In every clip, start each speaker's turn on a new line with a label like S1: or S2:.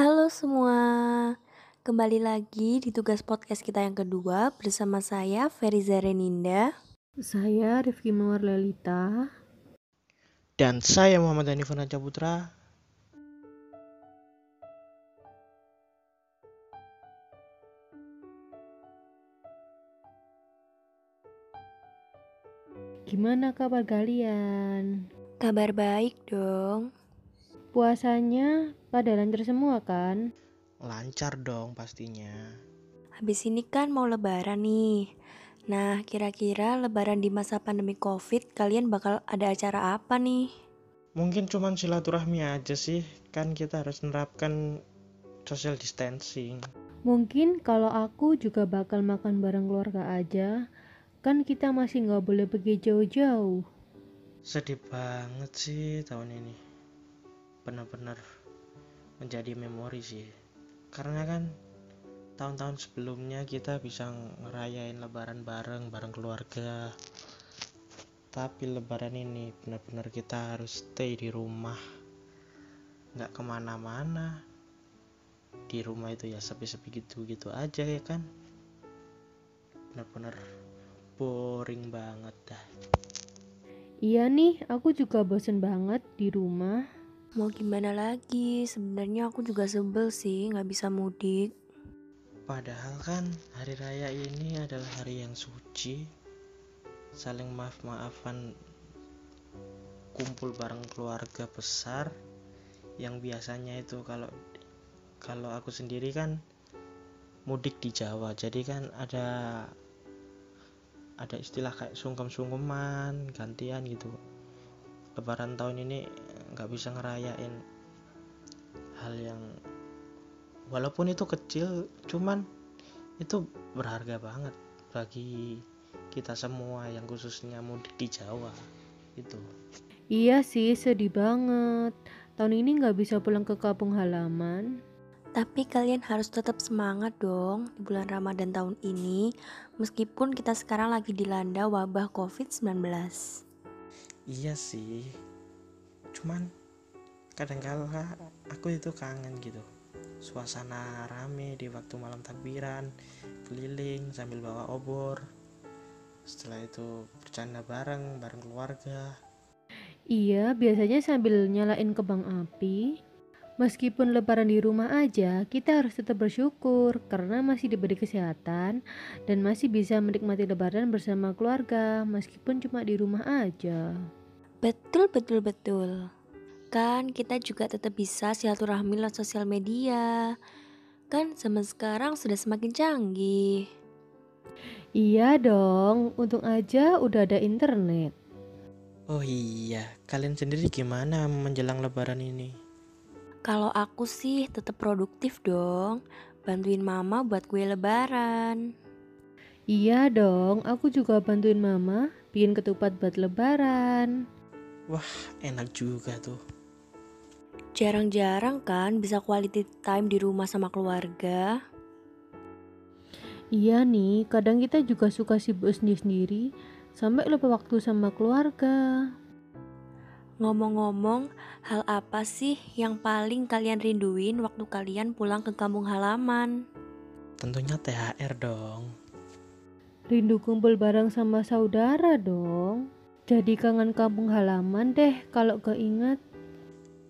S1: Halo semua, kembali lagi di tugas podcast kita yang kedua bersama saya Feriza Reninda.
S2: Saya Rifki Mawar Lalita.
S3: Dan saya Muhammad Hanifan Putra.
S2: Gimana kabar kalian?
S1: Kabar baik dong.
S2: Puasanya pada lancar semua kan?
S3: Lancar dong pastinya.
S1: Habis ini kan mau lebaran nih. Nah, kira-kira lebaran di masa pandemi Covid kalian bakal ada acara apa nih?
S3: Mungkin cuman silaturahmi aja sih, kan kita harus menerapkan social distancing.
S2: Mungkin kalau aku juga bakal makan bareng keluarga aja, kan kita masih nggak boleh pergi jauh-jauh.
S3: Sedih banget sih tahun ini. Benar-benar menjadi memori sih. Karena kan tahun-tahun sebelumnya kita bisa ngerayain lebaran bareng bareng keluarga. Tapi lebaran ini benar-benar kita harus stay di rumah. Nggak ke mana-mana. Di rumah itu ya sepi-sepi gitu-gitu aja ya kan. Benar-benar boring banget dah.
S2: Iya nih, aku juga bosen banget di rumah.
S1: Mau gimana lagi? Sebenarnya aku juga sebel sih nggak bisa mudik.
S3: Padahal kan hari raya ini adalah hari yang suci. Saling maaf-maafan kumpul bareng keluarga besar yang biasanya itu kalau kalau aku sendiri kan mudik di Jawa. Jadi kan ada ada istilah kayak sungkem-sungkeman, gantian gitu. Lebaran tahun ini nggak bisa ngerayain hal yang walaupun itu kecil cuman itu berharga banget bagi kita semua yang khususnya mudik di Jawa itu
S2: Iya sih, sedih banget. Tahun ini nggak bisa pulang ke kampung halaman.
S1: Tapi kalian harus tetap semangat dong di bulan Ramadan tahun ini, meskipun kita sekarang lagi dilanda wabah COVID-19.
S3: iya sih cuman kadang-kala aku itu kangen gitu suasana rame di waktu malam takbiran keliling sambil bawa obor setelah itu bercanda bareng bareng keluarga
S2: Iya, biasanya sambil nyalain kembang api. Meskipun lebaran di rumah aja, kita harus tetap bersyukur karena masih diberi kesehatan dan masih bisa menikmati lebaran bersama keluarga meskipun cuma di rumah aja.
S1: Betul, betul, betul. Kan kita juga tetap bisa silaturahmi lewat sosial media. Kan zaman sekarang sudah semakin canggih.
S2: Iya dong, untung aja udah ada internet.
S3: oh iya kalian sendiri gimana menjelang lebaran ini
S1: Kalau aku sih tetap produktif dong. Bantuin mama buat kue lebaran.
S2: Iya dong, aku juga bantuin mama bikin ketupat buat lebaran.
S3: Enak juga tuh
S1: Jarang-jarang kan bisa quality time di rumah sama keluarga.
S2: Iya nih, kadang kita juga suka sibuk sendiri-sendiri sampai lupa waktu sama keluarga.
S1: Ngomong-ngomong, hal apa sih yang paling kalian rinduin waktu kalian pulang ke kampung halaman?
S3: tentunya THR dong
S2: Rindu kumpul bareng sama saudara dong. Jadi kangen kampung halaman deh kalau keinget.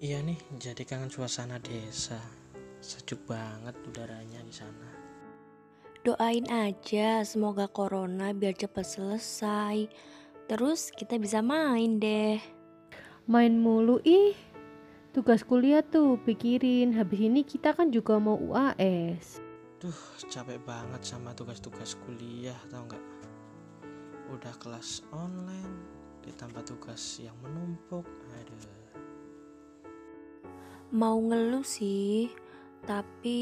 S3: Iya nih, jadi kangen suasana desa. Sejuk banget udaranya di sana.
S1: Doain aja semoga corona biar cepat selesai. Terus kita bisa main deh.
S2: Main mulu ih. Tugas kuliah tuh pikirin. Habis ini kita kan juga mau UAS.
S3: Duh, capek banget sama tugas-tugas kuliah, tau nggak? Udah kelas online, ditambah tugas yang menumpuk. Aduh.
S1: Mau ngeluh sih, tapi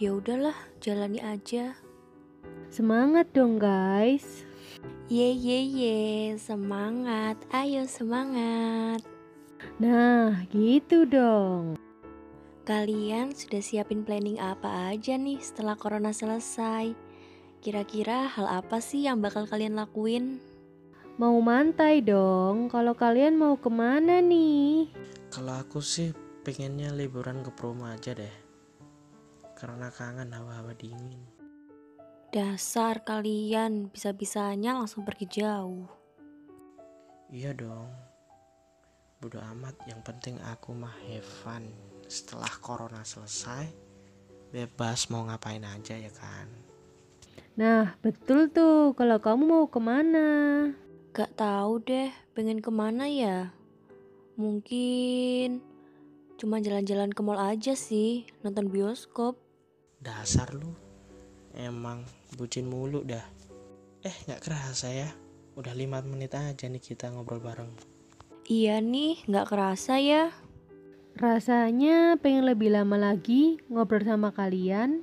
S1: ya udahlah, jalani aja.
S2: Semangat dong guys.
S1: Ye ye ye, semangat. Ayo semangat.
S2: Nah, gitu dong.
S1: Kalian sudah siapin planning apa aja nih setelah corona selesai? Kira-kira hal apa sih yang bakal kalian lakuin?
S2: Mau mantai dong. Kalau kalian mau ke mana nih?
S3: Kalau aku sih pengennya liburan ke Bromo aja deh. Karena kangen hawa-hawa dingin.
S1: Dasar kalian bisa-bisanya langsung pergi jauh.
S3: Iya dong. Bodo amat, yang penting aku mah have fun. Setelah corona selesai, bebas mau ngapain aja ya kan.
S2: Nah, betul tuh. Kalau kamu mau ke mana?
S1: Gak tahu deh, pengen ke mana ya? Mungkin cuma jalan-jalan ke mall aja sih, nonton bioskop.
S3: Dasar lu, emang bucin mulu dah. Eh, gak kerasa ya. Udah 5 menit aja nih kita ngobrol bareng.
S1: Iya nih, gak kerasa ya.
S2: Rasanya pengen lebih lama lagi ngobrol sama kalian.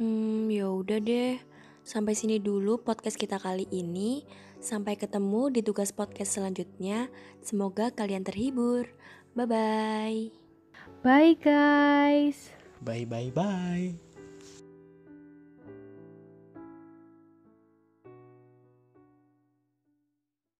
S1: Hmm, ya udah deh. Sampai sini dulu podcast kita kali ini. Sampai ketemu di tugas podcast selanjutnya. Semoga kalian terhibur. Bye bye.
S2: Bye guys.
S3: Bye bye bye.